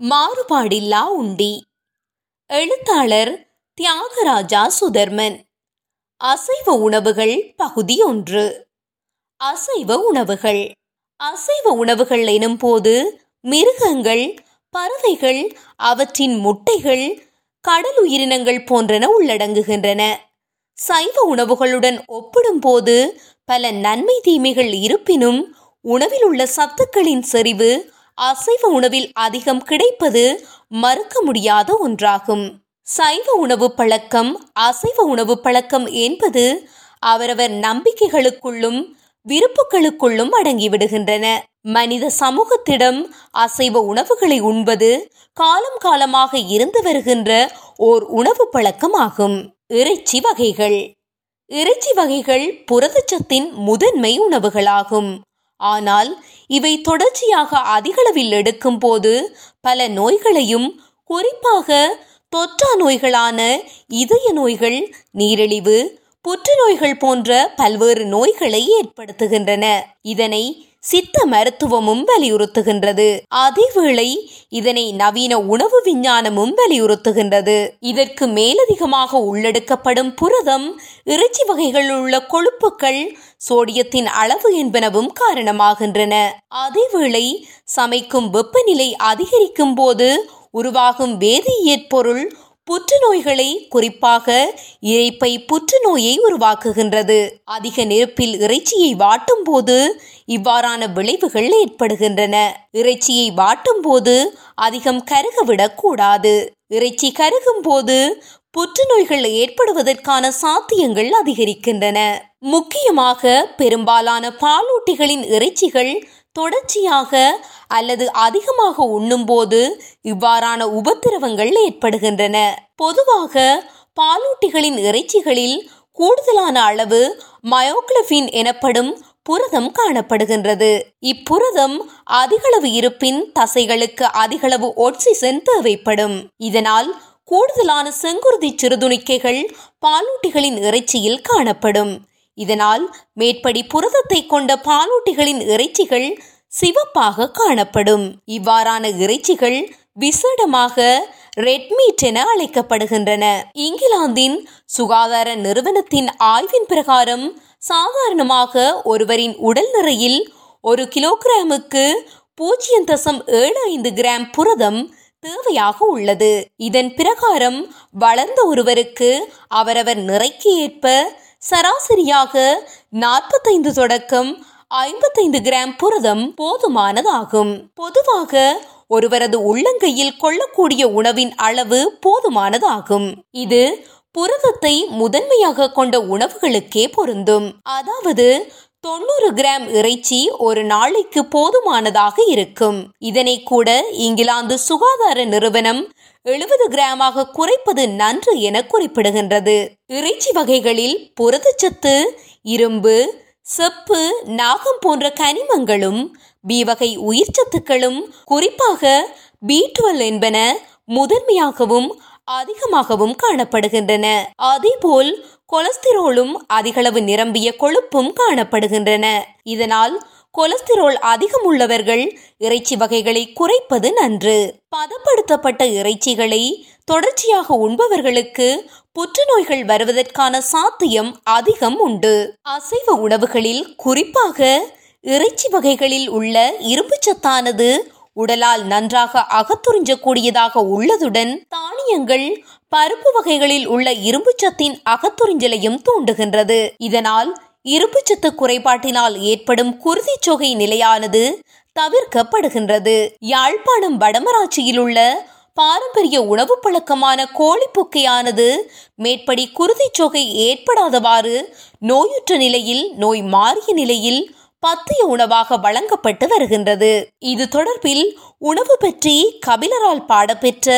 மாறுபாடில்லா உண்டி. எழுத்தாளர் தியாகராஜா சுதர்மன். அசைவ உணவுகள் பகுதி ஒன்று. அசைவ உணவுகள். அசைவ உணவுகள் எனும் போது மிருகங்கள் பறவைகள் அவற்றின் முட்டைகள் கடல் உயிரினங்கள் போன்றன உள்ளடங்குகின்றன. சைவ உணவுகளுடன் ஒப்பிடும்போது பல நன்மை தீமைகள் இருப்பினும் உணவில் உள்ள சத்துக்களின் செறிவு அசைவ உணவில் அதிகம் கிடைப்பது மறுக்க முடியாத ஒன்றாகும். சைவ உணவு பழக்கம் அசைவ உணவு பழக்கம் என்பது அவரவர் நம்பிக்கைகளுக்குள்ளும் விருப்புகளுக்குள்ளும் அடங்கிவிடுகின்றன. மனித சமூகத்திடம் அசைவ உணவுகளை உண்பது காலம் காலமாக இருந்து வருகின்ற ஓர் உணவு பழக்கமாகும். இறைச்சி வகைகள். இறைச்சி வகைகள் புரதச்சத்தின் முதன்மை உணவுகளாகும். ஆனால் இவை தொடர்ச்சியாக அதிகளவில் எடுக்கும் போது பல நோய்களையும் குறிப்பாக தொற்றா நோய்களான இதய நோய்கள் நீரிழிவு புற்றுநோய்கள் போன்ற பல்வேறு நோய்களை ஏற்படுத்துகின்றன. இதனை சித்த மருத்துவமும் வலியுறுத்துகின்றது. அதேவேளை இதனை நவீன உணவு விஞ்ஞானமும் வலியுறுத்துகின்றது. இதற்கு மேலதிகமாக உள்ளெடுக்கப்படும் புரதம் இறைச்சி வகைகளில் உள்ள கொழுப்புக்கள் சோடியத்தின் அளவு என்பனவும் காரணமாகின்றன. அதேவேளை சமைக்கும் வெப்பநிலை அதிகரிக்கும் போது உருவாகும் வேதியியற் பொருள் புற்றுநோய்களை குறிப்பாக இறைப்பை புற்றுநோயை உருவாக்குகின்றது. அதிக நெருப்பில் இறைச்சியை வாட்டும் போது இவ்வாறான விளைவுகள் ஏற்படுகின்றன. இறைச்சியை வாட்டும் போது அதிகம் கருகவிடக் கூடாது இறைச்சி கருகும் போது புற்றுநோய்கள் ஏற்படுவதற்கான சாத்தியங்கள் அதிகரிக்கின்றன. முக்கியமாக பெரும்பாலான பாலூட்டிகளின் இறைச்சிகள் தொடர்ச்சியாக அல்லது அதிகமாக உண்ணும்போது இவ்வாறான உபத்திரவங்கள் ஏற்படுகின்றன. பொதுவாக பாலூட்டிகளின் இறைச்சிகளில் கூடுதலான அளவு மயோக்ளபின் எனப்படும் புரதம் காணப்படுகின்றது. இப்புரதம் அதிகளவு இருப்பின் தசைகளுக்கு அதிகளவு ஆக்சிஜன் தேவைப்படும். இதனால் கூடுதலான செங்குருதி சிறுதுணிக்கைகள் பாலூட்டிகளின் இறைச்சியில் காணப்படும். இதனால் மேற்படி புரதத்தை கொண்ட பாலூட்டிகளின் இறைச்சிகள் சிவப்பாக காணப்படும். இவ்வாறான இறைச்சிகள் விசேடமாக ரெட்மீட் என அழைக்கப்படுகின்றன. இங்கிலாந்தின் சுகாதார நிறுவனத்தின் ஆய்வின் பிரகாரம் சாதாரணமாக ஒருவரின் உடல் நிறையில் ஒரு கிலோகிராமுக்கு பூஜ்ஜியம் தசம் ஏழு ஐந்து கிராம் புரதம் தேவையாக உள்ளது. இதன் பிரகாரம் வளர்ந்த ஒருவருக்கு அவரவர் நிறைக்கு ஏற்ப சராசரியாக நாற்பத்தைந்து தொடக்கம் ஐம்பத்தைந்து கிராம் புரதம் போதுமானதாகும். பொதுவாக ஒருவரது உள்ளங்கையில் கொள்ளக்கூடிய உணவின் அளவு போதுமானதாகும். இது புரதத்தை முதன்மையாக கொண்ட உணவுகளுக்கே பொருந்தும். அதாவது தொண்ணூறு கிராம் இறைச்சி ஒரு நாளைக்கு போதுமானதாக இருக்கும். இதனை கூட இங்கிலாந்து சுகாதார நிறுவனம் எழுபது கிராமாக குறைப்பது நன்று என குறிப்பிடுகின்றது. இறைச்சி வகைகளில் புரதச்சத்து இரும்பு செப்பு நாகம் போன்ற கனிமங்களும் பி வகை உயிர்ச்சத்துக்களும் குறிப்பாக பி டுவெல் என்பன முதன்மையாகவும் அதிகமாகவும் காணப்படுகின்றன. அதேபோல் கொலஸ்டிரோலும் அதிகளவு நிரம்பிய கொழுப்பும் காணப்படுகின்றன. இதனால் கொலஸ்டிரோல் அதிகம் உள்ளவர்கள் இறைச்சி வகைகளை குறைப்பது நன்று. பதப்படுத்தப்பட்ட இறைச்சிகளை தொடர்ச்சியாக உண்பவர்களுக்கு புற்றுநோய்கள் வருவதற்கான சாத்தியம் அதிகம் உண்டு. அசைவ உணவுகளில் குறிப்பாக இறைச்சி வகைகளில் உள்ள இரும்பு சத்தானது உடலால் நன்றாக அகத்துறிஞ்சக்கூடியதாக உள்ளதுடன் தானியங்கள் பருப்பு வகைகளில் உள்ள இரும்பு சத்தின் அகத்துறிஞ்சலையும் தூண்டுகின்றது. இதனால் இரும்புச்சத்து குறைபாட்டினால் ஏற்படும் குருதிச்சொகை நிலையானது தவிர்க்கப்படுகின்றது. யாழ்ப்பாணம் வடமராட்சியில் உள்ள பாரம்பரிய உணவு பழக்கமான கோழிப்புக்கையானது மேற்படி குருதிச்சொகை ஏற்படாதவாறு நோயுற்ற நிலையில் நோய் மாறிய நிலையில் பத்திய உணவாக வழங்கப்பட்டு வருகின்றது. இது தொடர்பில் உணவு பற்றி கபிலரால் பாடப்பெற்ற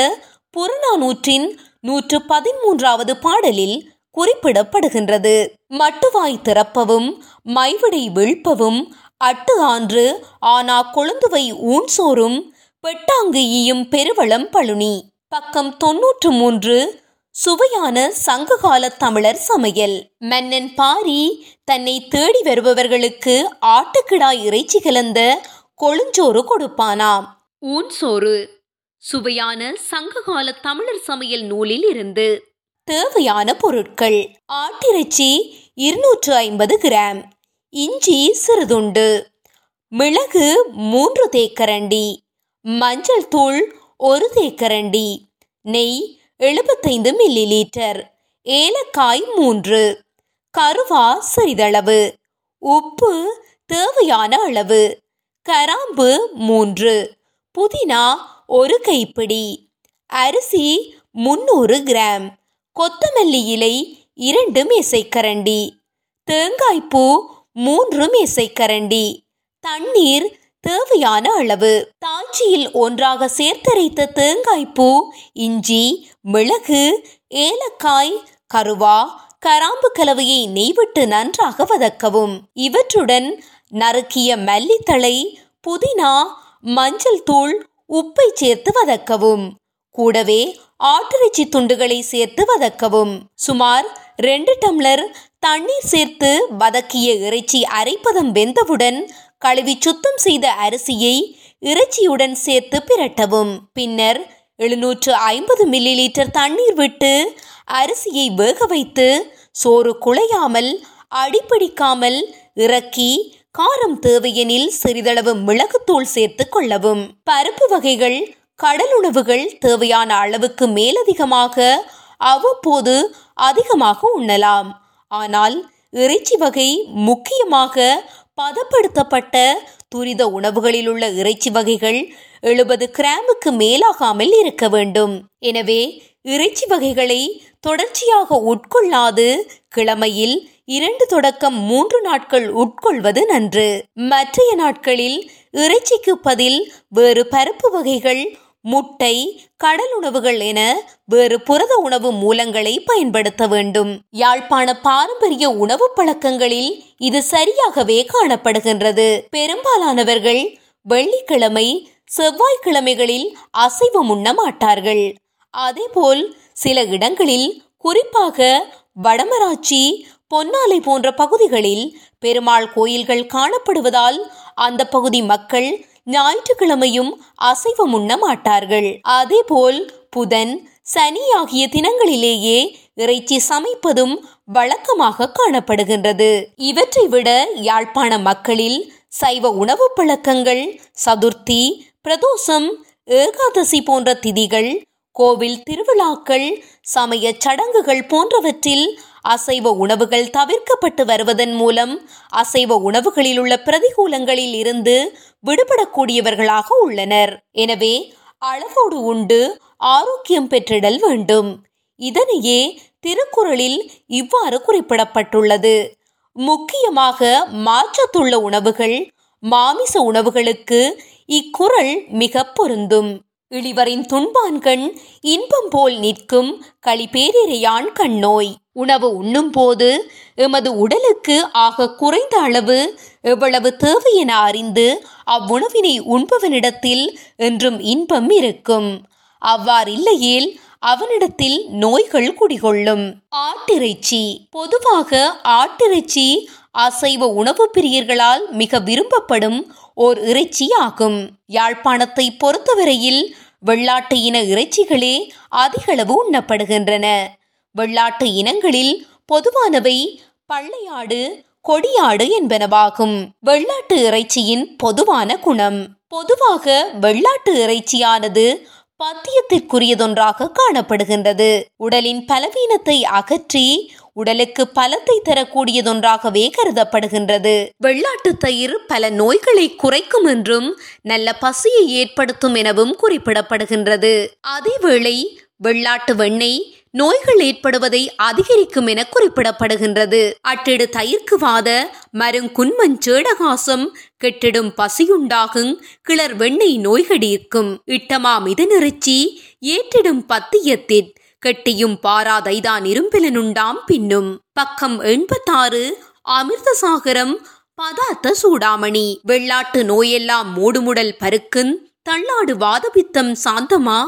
புறநானூற்றின் நூற்று பதிமூன்றாவது பாடலில் குறிப்பிடப்படுகின்றது. மட்டுவாய் திறப்பவும் மைவிடை வீழ்ப்பவும் அட்டு ஆன்று ஆனா கொழுந்துவை ஊன் சோறும் பெருவளம் பழுனி. பக்கம் தொன்னூற்று மூன்று சுவையான சங்ககால தமிழர் சமையல். மன்னன் பாரி தன்னை தேடி வருபவர்களுக்கு ஆட்டுக்கிடா இறைச்சி கலந்த கொழுஞ்சோறு கொடுப்பானாம். ஊன் சோறு. சுவையான சங்ககால தமிழர் சமையல் நூலில் இருந்து. தேவையான பொருட்கள். ஆட்டிறைச்சி இருநூற்று ஐம்பது கிராம். இஞ்சி சிறுதுண்டு. மிளகு மூன்று தேக்கரண்டி. மஞ்சள் தூள் ஒரு தேக்கரண்டி நெய் எழுபத்தைந்து மில்லி லீட்டர் ஏலக்காய் மூன்று கருவா சிறிதளவு உப்பு தேவையான அளவு கராம்பு மூன்று புதினா ஒரு கைப்பிடி அரிசி முன்னூறு கிராம் கொத்தமல்லி இலை இரண்டு மேசைக்கரண்டி தேங்காய்ப்பூ மூன்று மேசைக்கரண்டி தண்ணீர் தேவையான அளவு. தாய்ச்சியில் ஒன்றாக சேர்த்தரைத்த தேங்காய்ப்பூ இஞ்சி மிளகு ஏலக்காய் கருவா கராம்பு கலவையை நெய்விட்டு நன்றாக வதக்கவும். இவற்றுடன் நறுக்கிய மல்லித்தழை புதினா மஞ்சள் தூள் உப்பை சேர்த்து வதக்கவும். கூடவே ஆட்டிறைச்சி துண்டுகளை சேர்த்து வதக்கவும். சுமார் ரெண்டு டம்ளர் தண்ணீர் சேர்த்து வதக்கிய இறைச்சி அரைப்பதம் வெந்தவுடன் கழுவி சுத்தம் செய்த அரிசியை இறைச்சியுடன் சேர்த்து பிரட்டவும். பின்னர் எழுநூற்று ஐம்பது மில்லி லிட்டர் தண்ணீர் விட்டு அரிசியை வேக வைத்து சோறு குழையாமல் அடிப்பிடிக்காமல் இறக்கி காரம் தேவையெனில் சிறிதளவு மிளகுத்தூள் சேர்த்து கொள்ளவும். பருப்பு வகைகள் கடலுணவுகள் தேவையான அளவுக்கு மேலதிகமாக அவ்வப்போது அதிகமாக உண்ணலாம். ஆனால் இறைச்சி வகை முக்கியமாக பதப்படுத்தப்பட்ட துரித உணவுகளில் உள்ள இறைச்சி வகைகள் எழுபது கிராமுக்கு மேலாகாமல் இருக்க வேண்டும். எனவே இறைச்சி வகைகளை தொடர்ச்சியாக உட்கொள்ளாது கிழமையில் இரண்டு தொடக்கம் மூன்று நாட்கள் உட்கொள்வது நன்று. மற்றைய நாட்களில் இறைச்சிக்கு பதில் வேறு பருப்பு வகைகள் முட்டை கடல் உணவுகள் என வேறு புரத உணவு மூலங்களை பயன்படுத்த வேண்டும். யாழ்ப்பாண பாரம்பரிய உணவு பழக்கங்களில் இது சரியாகவே காணப்படுகின்றது. பெரும்பாலானவர்கள் வெள்ளிக்கிழமை செவ்வாய்க்கிழமைகளில் அசைவம் உண்ண மாட்டார்கள். அதேபோல் சில இடங்களில் குறிப்பாக வடமராட்சி பொன்னாலை போன்ற பகுதிகளில் பெருமாள் கோயில்கள் காணப்படுவதால் அந்த பகுதி மக்கள் ஞாயிற்றுக்கிழமையும் அசைவம் உண்ண மாட்டார்கள் அதேபோல் புதன் சனி ஆகிய தினங்களிலேயே இறைச்சி சமைப்பதும் வழக்கமாக காணப்படுகின்றது. இவற்றை விட யாழ்ப்பாண மக்களில் சைவ உணவு பழக்கங்கள் சதுர்த்தி பிரதோஷம் ஏகாதசி போன்ற திதிகள் கோவில் திருவிழாக்கள் சமய சடங்குகள் போன்றவற்றில் அசைவ உணவுகள் தவிர்க்கப்பட்டு வருவதன் மூலம் அசைவ உணவுகளில் உள்ள பிரதிகூலங்களில் இருந்து விடுபடக்கூடியவர்களாக உள்ளனர். எனவே அளவோடு உண்டு ஆரோக்கியம் பெற்றிடல் வேண்டும். இதனையே திருக்குறளில் இவ்வாறு குறிப்பிடப்பட்டுள்ளது. முக்கியமாக மாற்றத்துள்ள உணவுகள் மாமிச உணவுகளுக்கு இக்குறள் மிக பொருந்தும். இளிவரின் துன்பான்கண் இன்பம் போல் நிற்கும் களிப்பேரிரையான் கண்ணோய். உணவு உண்ணும் போது எமது உடலுக்கு ஆக குறைந்த அளவு எவ்வளவு தேவை என அறிந்து அவ்வுணவினை உண்பவனிடத்தில் என்றும் இன்பம் இருக்கும். அவ்வாறில்லையேல் அவனிடத்தில் நோய்கள் குடிகொள்ளும். ஆட்டிறைச்சி. பொதுவாக ஆட்டிறைச்சி அசைவ உணவு பிரியர்களால் மிக விரும்பப்படும் ஓர் இறைச்சி ஆகும் யாழ்ப்பாணத்தை பொறுத்தவரையில் வெள்ளாட்டு இன இறைச்சிகளே அதிகளவு உண்ணப்படுகின்றன. வெள்ளாட்டு இனங்களில் பொதுவானவை பள்ளையாடு கொடியாடு என்பனவாகும். வெள்ளாட்டு இறைச்சியின் பொதுவான குணம். பொதுவாக வெள்ளாட்டு இறைச்சியானது பத்தியத்திற்குரியதொன்றாக காணப்படுகின்றது. உடலின் பலவீனத்தை அகற்றி உடலுக்கு பலத்தை தரக்கூடியதொன்றாகவே கருதப்படுகின்றது. வெள்ளாட்டு தயிர் பல நோய்களை குறைக்கும் என்றும் நல்ல பசியை ஏற்படுத்தும் எனவும் குறிப்பிடப்படுகின்றது. அதேவேளை வெள்ளாட்டு வெண்ணெய் நோய்கள் ஏற்படுவதை அதிகரிக்கும் என குறிப்பிடப்படுகின்றது. அட்டிடு தயிர்க்கு வாத மருங்குன்மஞ் சேடகாசம் கெட்டிடும் பசியுண்டாகும் கிளர் வெண்ணெய் நோய்கடீர்க்கும். இட்டமா மிதனிறைச்சி ஏற்றிடும் பத்தியத்திற் கெட்டியும் பாராதைதான் இரும்பிலனுண்டாம் பின்னும். பக்கம் எண்பத்தாறு அமிர்தசாகரம் பதார்த்த சூடாமணி. வெள்ளாட்டு நோயெல்லாம் மூடுமுடல் பருக்குன் தள்ளாடு வாதபித்தம் சாந்தமா.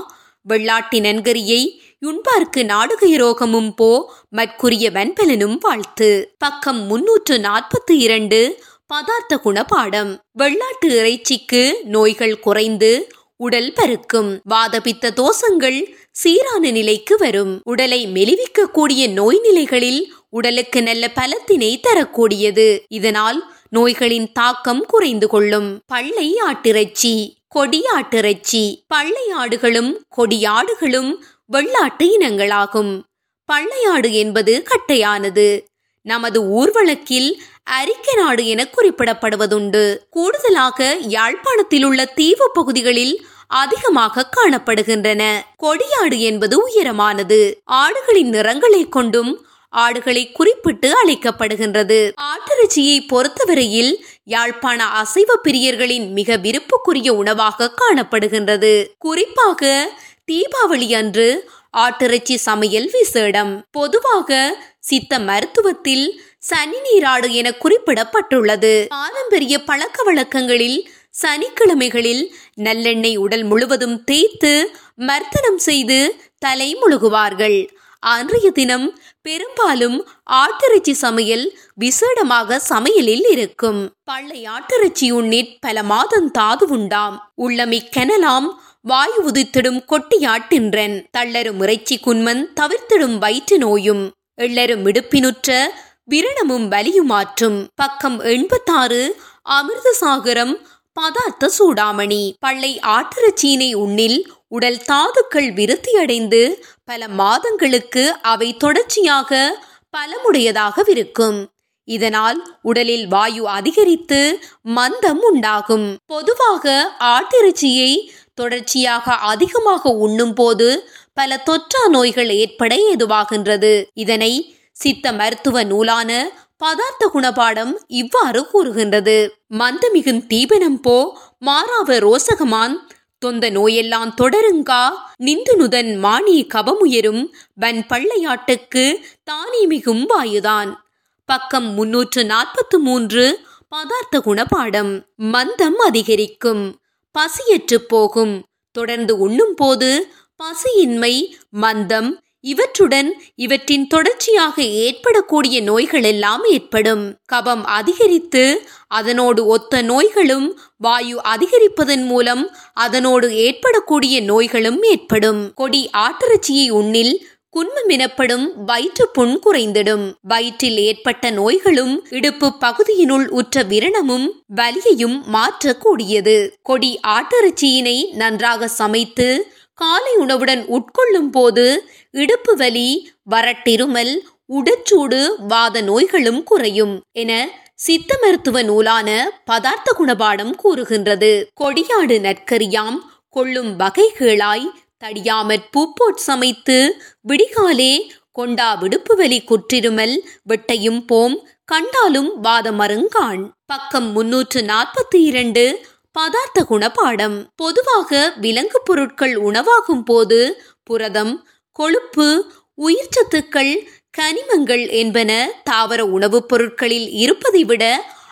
வெள்ளாட்டி நன்கரியை யுண்பார்க்கு நாடுகயிரோகமும் போ மற்குரிய வெண்பலனும் வாழ்த்து. பக்கம் முன்னூற்று நாற்பத்தி இரண்டு பதார்த்த குணபாடம். வெள்ளாட்டு இறைச்சிக்கு நோய்கள் குறைந்து உடல் பருக்கும். வாதபித்த தோஷங்கள் சீரான நிலைக்கு வரும். உடலை மெலிவிக்கக்கூடிய நோய் நிலைகளில் உடலுக்கு நல்ல பலத்தினை தரக்கூடியது. இதனால் நோய்களின் தாக்கம் குறைந்து கொள்ளும். பள்ளை ஆட்டிறைச்சி கொடியாட்டிறைச்சி பள்ளை ஆடுகளும் கொடியாடுகளும் வெள்ளாட்டு இனங்களாகும். பள்ளையாடு என்பது கட்டையானது. நமது ஊர்வலக்கில் அரிக்க நாடு என குறிப்பிடப்படுவதுண்டு. கூடுதலாக யாழ்ப்பாணத்தில் உள்ள தீவு பகுதிகளில் அதிகமாக காணப்படுகின்றன. கொடியாடு என்பது உயரமானது. ஆடுகளின் நிறங்களை கொண்டும் ஆடுகளை குறிப்பிட்டு அழைக்கப்படுகின்றது. ஆட்டிறைச்சியை பொறுத்தவரையில் யாழ்ப்பாண அசைவ பிரியர்களின் மிக விருப்புக்குரிய உணவாக காணப்படுகின்றது. குறிப்பாக தீபாவளி அன்று ஆட்டிறைச்சி சமையல் விசேடம். பொதுவாக சித்த மருத்துவத்தில் சனி நீராடு என குறிப்பிடப்பட்டுள்ளது. பாரம்பரிய பழக்க வழக்கங்களில் சனிக்கிழமைகளில் நல்லெண்ணெய் உடல் முழுவதும் தேய்த்து மர்த்தனம் செய்து தலை முழுகுவார்கள். அன்றைய தினம் பெரும்பாலும் ஆட்டிறைச்சி சமையல் விசேடமாக சமையலில் இருக்கும். பள்ளை ஆட்டிறைச்சி உண்ணிற் பல மாதம் தாது உண்டாம். உள்ளமிக்கெனலாம் வாயு உதித்திடும் கொட்டியாட்டின்றன். தள்ளரும் இறைச்சி குன்மன் தவிர்த்திடும் வயிற்று நோயும். எள்ளரும் இடுப்பினுற்ற விரணமும் வலியுமாற்றும். பக்கம் எண்பத்தாறு அமிர்தசாகரம் பதார்த்த சூடாமணி. பள்ளை ஆட்டிறைச்சியினை உண்ணில் உடல் தாதுக்கள் விருத்தியடைந்து பல மாதங்களுக்கு அவை தொடர்ச்சியாக பலமுடையதாகவிருக்கும். இதனால் உடலில் வாயு அதிகரித்து மந்தம் உண்டாகும். பொதுவாக ஆட்டிறைச்சியை தொடர்ச்சியாக அதிகமாக உண்ணும் போது பல தொற்றா நோய்கள் ஏற்பட ஏதுவாகின்றது. இதனை சித்த மருத்துவ நூலான பதார்த்த குணபாடம் இவ்வாறு கூறுகின்றது. மந்தமிகுன் தீபனம் போ மாறாவ ரோசகமான் தொந்த நோயெல்லாம் தொடருங்கா நிந்துனுதன் நுதன் மானி கபமுயரும் வன் பள்ளையாட்டுக்கு தானே மிகும் வாயுதான். பக்கம் முன்னூற்று நாற்பத்து மூன்று பதார்த்த குணபாடம் மந்தம் அதிகரிக்கும். பசியற்று போகும். தொடர்ந்து உண்ணும் போது பசியின்மை மந்தம் இவற்றுடன் இவற்றின் தொடர்ச்சியாக ஏற்படக்கூடிய நோய்கள் எல்லாம் ஏற்படும். கபம் அதிகரித்து அதனோடு ஒத்த நோய்களும் வாயு அதிகரிப்பதன் மூலம் அதனோடு ஏற்படக்கூடிய நோய்களும் ஏற்படும். கொடி ஆட்டிறைச்சியை உண்ணில் குன்மம் எனப்படும் வயிற்று புண் குறைந்திடும். வயிற்றில் ஏற்பட்ட நோய்களும் இடுப்பு பகுதியினுள் உற்ற விரணமும் வலியையும் மாற்றக்கூடியது. கொடி ஆட்டிறைச்சியினை நன்றாக சமைத்து காலை உணவுடன் உட்கொள்ளும் போது இடுப்பு வலி வறட்டிருமல் உடச்சூடு வாத நோய்களும் குறையும் என சித்த மருத்துவ நூலான பதார்த்த குணபாடம் கூறுகின்றது. கொடியாடு நற்கரியாம் கொள்ளும் வகைகளாய் தடியாமற் பூப்போட் சமைத்து விடிகாலே கொண்டா விடுப்பு வலி குற்றிருமல் வெட்டையும் போம் கண்டாலும் வாதமருங்கான் பக்கம் முன்னூற்று நாற்பத்தி இரண்டு பதார்த்த குணபாடம். பொதுவாக விலங்கு பொருட்கள் உணவாகும் போது புரதம் கொழுப்பு உயிர்ச்சத்துக்கள் கனிமங்கள் என்பன தாவர உணவுப் பொருட்களில் இருப்பதை விட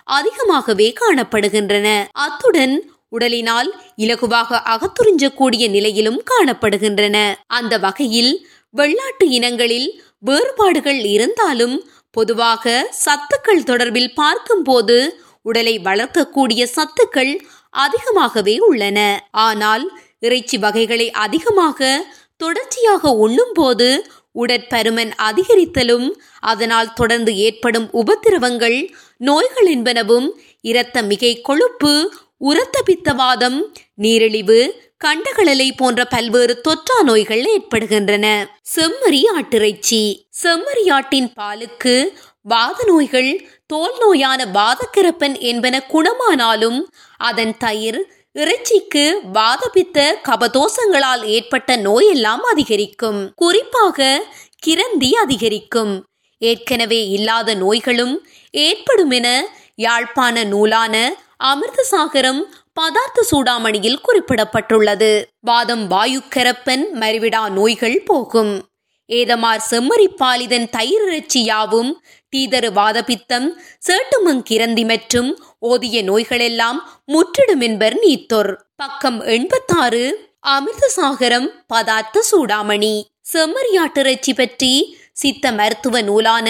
அதிகமாகவே காணப்படுகின்றன. அத்துடன் உடலினால் இலகுவாக அகத்துறிஞ்சக்கூடிய நிலையிலும் காணப்படுகின்றன. அந்த வகையில் வெள்ளாட்டு இனங்களில் வேறுபாடுகள் இருந்தாலும் பொதுவாக சத்துக்கள் தொடர்பில் பார்க்கும்போது உடலை வளர்க்கக்கூடிய சத்துக்கள் அதிகமாகவே உள்ளன. ஆனால் இறைச்சி வகைகளை அதிகமாக தொடர்ச்சியாக உண்ணும்போது உடற்பருமன் அதிகரித்தலும் அதனால் தொடர்ந்து ஏற்படும் உபத்திரவங்கள் நோய்கள் என்பனவும் இரத்த மிகை கொழுப்பு உரத்த பித்தவாதம் நீரிழிவு கண்டகளலை போன்ற பல்வேறு தொற்றா நோய்கள் ஏற்படுகின்றன. செம்மறி ஆட்டிறைச்சி. செம்மறி ஆட்டின் பாலுக்கு வாத நோய்கள் தோல் நோயான வாதக்கிரப்பன் என்பன குணமானாலும் அதன் தயிர் இறைச்சிக்கு வாதபித்த கபதோஷங்களால் ஏற்பட்ட நோயெல்லாம் அதிகரிக்கும். குறிப்பாக கிரந்தி அதிகரிக்கும். ஏற்கனவே இல்லாத நோய்களும் ஏற்படும் என யாழ்ப்பாண நூலான அமிர்தசாகரம் பதார்த்த சூடாமணியில் குறிப்பிடப்பட்டுள்ளது. வாதம் வாயுக்கரப்பன் மறிவிடா நோய்கள் போகும். ஏதமார் செம்மறிப்பாலிதன் இறைச்சி யாவும் தீதரு வாதபித்தம் சேட்டுமங்கிரந்தி மற்றும் ஓதிய நோய்களெல்லாம் முற்றிடும் என்பர் நீத்தொர். பக்கம் எண்பத்தாறு அமிர்தசாகரம் பதார்த்த சூடாமணி. செம்மறியாட்டிறைச்சி பற்றி சித்த மருத்துவ நூலான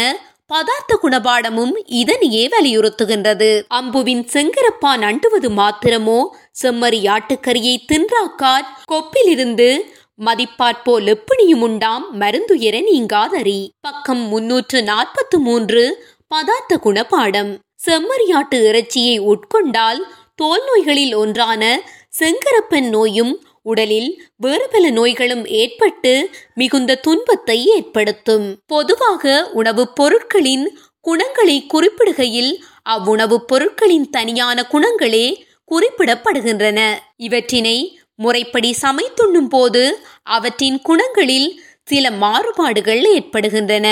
பதார்த்த குணபாடமும் இதனையே வலியுறுத்துகின்றது. அம்புவின் செங்கரப்பான் அண்டுவது மாத்திரமோ? செம்மறி ஆட்டுக்கரியை தின்றாக்கார் கொப்பிலிருந்து மதிப்பாற்போல் எப்பணியும் உண்டாம் மருந்துயர நீங்காதறி. பக்கம் முன்னூற்று நாற்பத்து மூன்று பதார்த்த குணபாடம். செம்மறியாட்டு இறைச்சியை உட்கொண்டால் தோல் நோய்களில் ஒன்றான செங்கரப்பன் நோயும் உடலில் வேறு பல நோய்களும் ஏற்பட்டு மிகுந்த துன்பத்தை ஏற்படுத்தும். பொதுவாக உணவுப் பொருட்களின் குணங்களை குறிப்பிடுகையில் அவ்வுணவுப் பொருட்களின் தனியான குணங்களே குறிப்பிடப்படுகின்றன. இவற்றினை முறைப்படி சமைத்துண்ணும் போது அவற்றின் குணங்களில் சில மாறுபாடுகள் ஏற்படுகின்றன.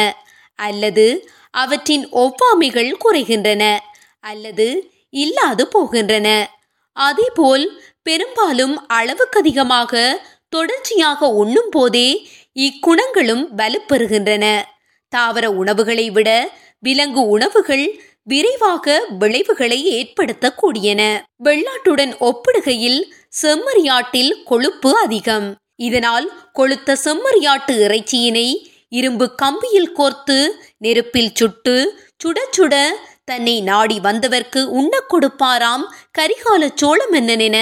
அல்லது அவற்றின் ஒவ்வாமைகள் குறைகின்றன. அல்லது இல்லாது போகின்றன. அதேபோல் பெரும்பாலும் அளவுக்கு அதிகமாக தொடர்ச்சியாக உண்ணும் போதே இக்குணங்களும் வலுப்பெறுகின்றன. தாவர உணவுகளை விட விலங்கு உணவுகள் விரைவாக விளைவுகளை ஏற்படுத்தக்கூடியன. வெள்ளாட்டுடன் ஒப்பிடுகையில் செம்மறியாட்டில் கொழுப்பு அதிகம். இதனால் கொளுத்த செம்மறியாட்டு இறைச்சியினை இரும்பு கம்பியில் கோர்த்து நெருப்பில் சுட்டு சுட சுட தன்னை நாடி வந்தவர்க்கு உண்ணக் கொடுப்பாராம் கரிகால சோழ மன்னன் என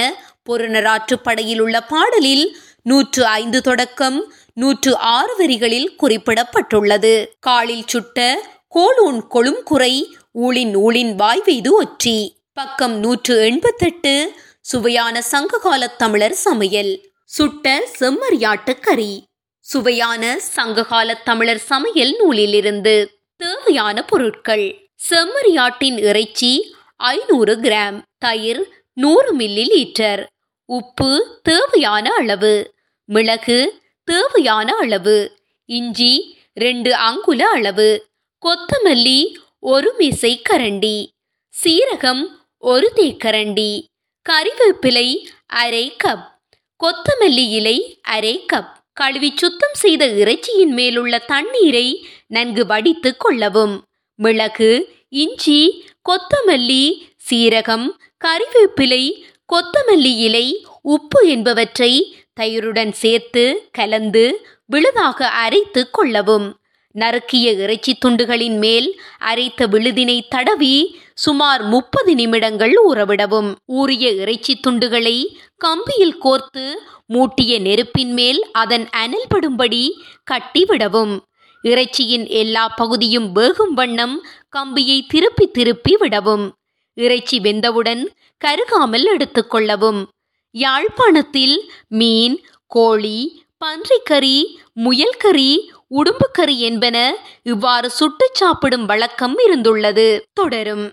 பொருணராற்று படையில் உள்ள பாடலில் நூற்று ஐந்து தொடக்கம் நூற்று ஆறு வரிகளில் குறிப்பிடப்பட்டுள்ளது. காலில் சுட்ட கோலூன் கொழும் குறை ஊழின் ஊழின் வாய்வெய்து ஒற்றி. பக்கம் நூற்று எண்பத்தெட்டு சுவையான சங்ககால தமிழர் சமையல். சுட்ட செம்மறியாட்டு கறி. சுவையான சங்ககால தமிழர் சமையல் நூலிலிருந்து தேவையான பொருட்கள். செம்மறியாட்டின் இறைச்சி ஐநூறு கிராம். தயிர் நூறு மில்லி லீட்டர். உப்பு தேவையான அளவு. மிளகு தேவையான அளவு. இஞ்சி ரெண்டு அங்குல அளவு. கொத்தமல்லி ஒரு மிசை கரண்டி. சீரகம் ஒரு தேக்கரண்டி கறிவேப்பிலை அரை கப். கொத்தமல்லி இலை அரை கப். கழுவி சுத்தம் செய்த இறைச்சியின் மேலுள்ள தண்ணீரை நன்கு வடித்து கொள்ளவும். மிளகு இஞ்சி கொத்தமல்லி சீரகம் கறிவேப்பிலை கொத்தமல்லி இலை உப்பு என்பவற்றை தயிருடன் சேர்த்து கலந்து விழுதாக அரைத்து கொள்ளவும். நறுக்கிய இறைச்சி துண்டுகளின் மேல் அரைத்த விழுதினை தடவி சுமார் முப்பது நிமிடங்கள் ஊறவிடவும். ஊறிய இறைச்சி துண்டுகளை கம்பியில் கோர்த்து மூட்டிய நெருப்பின் மேல் அதன் அனல்படும்படி கட்டிவிடவும். இறைச்சியின் எல்லா பகுதியும் வேகும் வண்ணம் கம்பியை திருப்பி திருப்பி விடவும். இறைச்சி வெந்தவுடன் கருகாமல் எடுத்துக்கொள்ளவும் யாழ்ப்பாணத்தில் மீன் கோழி பன்றிக்கறி முயல்கறி உடும்புக்கறி என்பன இவ்வாறு சுட்டு சாப்பிடும் வழக்கம் இருந்துள்ளது. தொடரும்.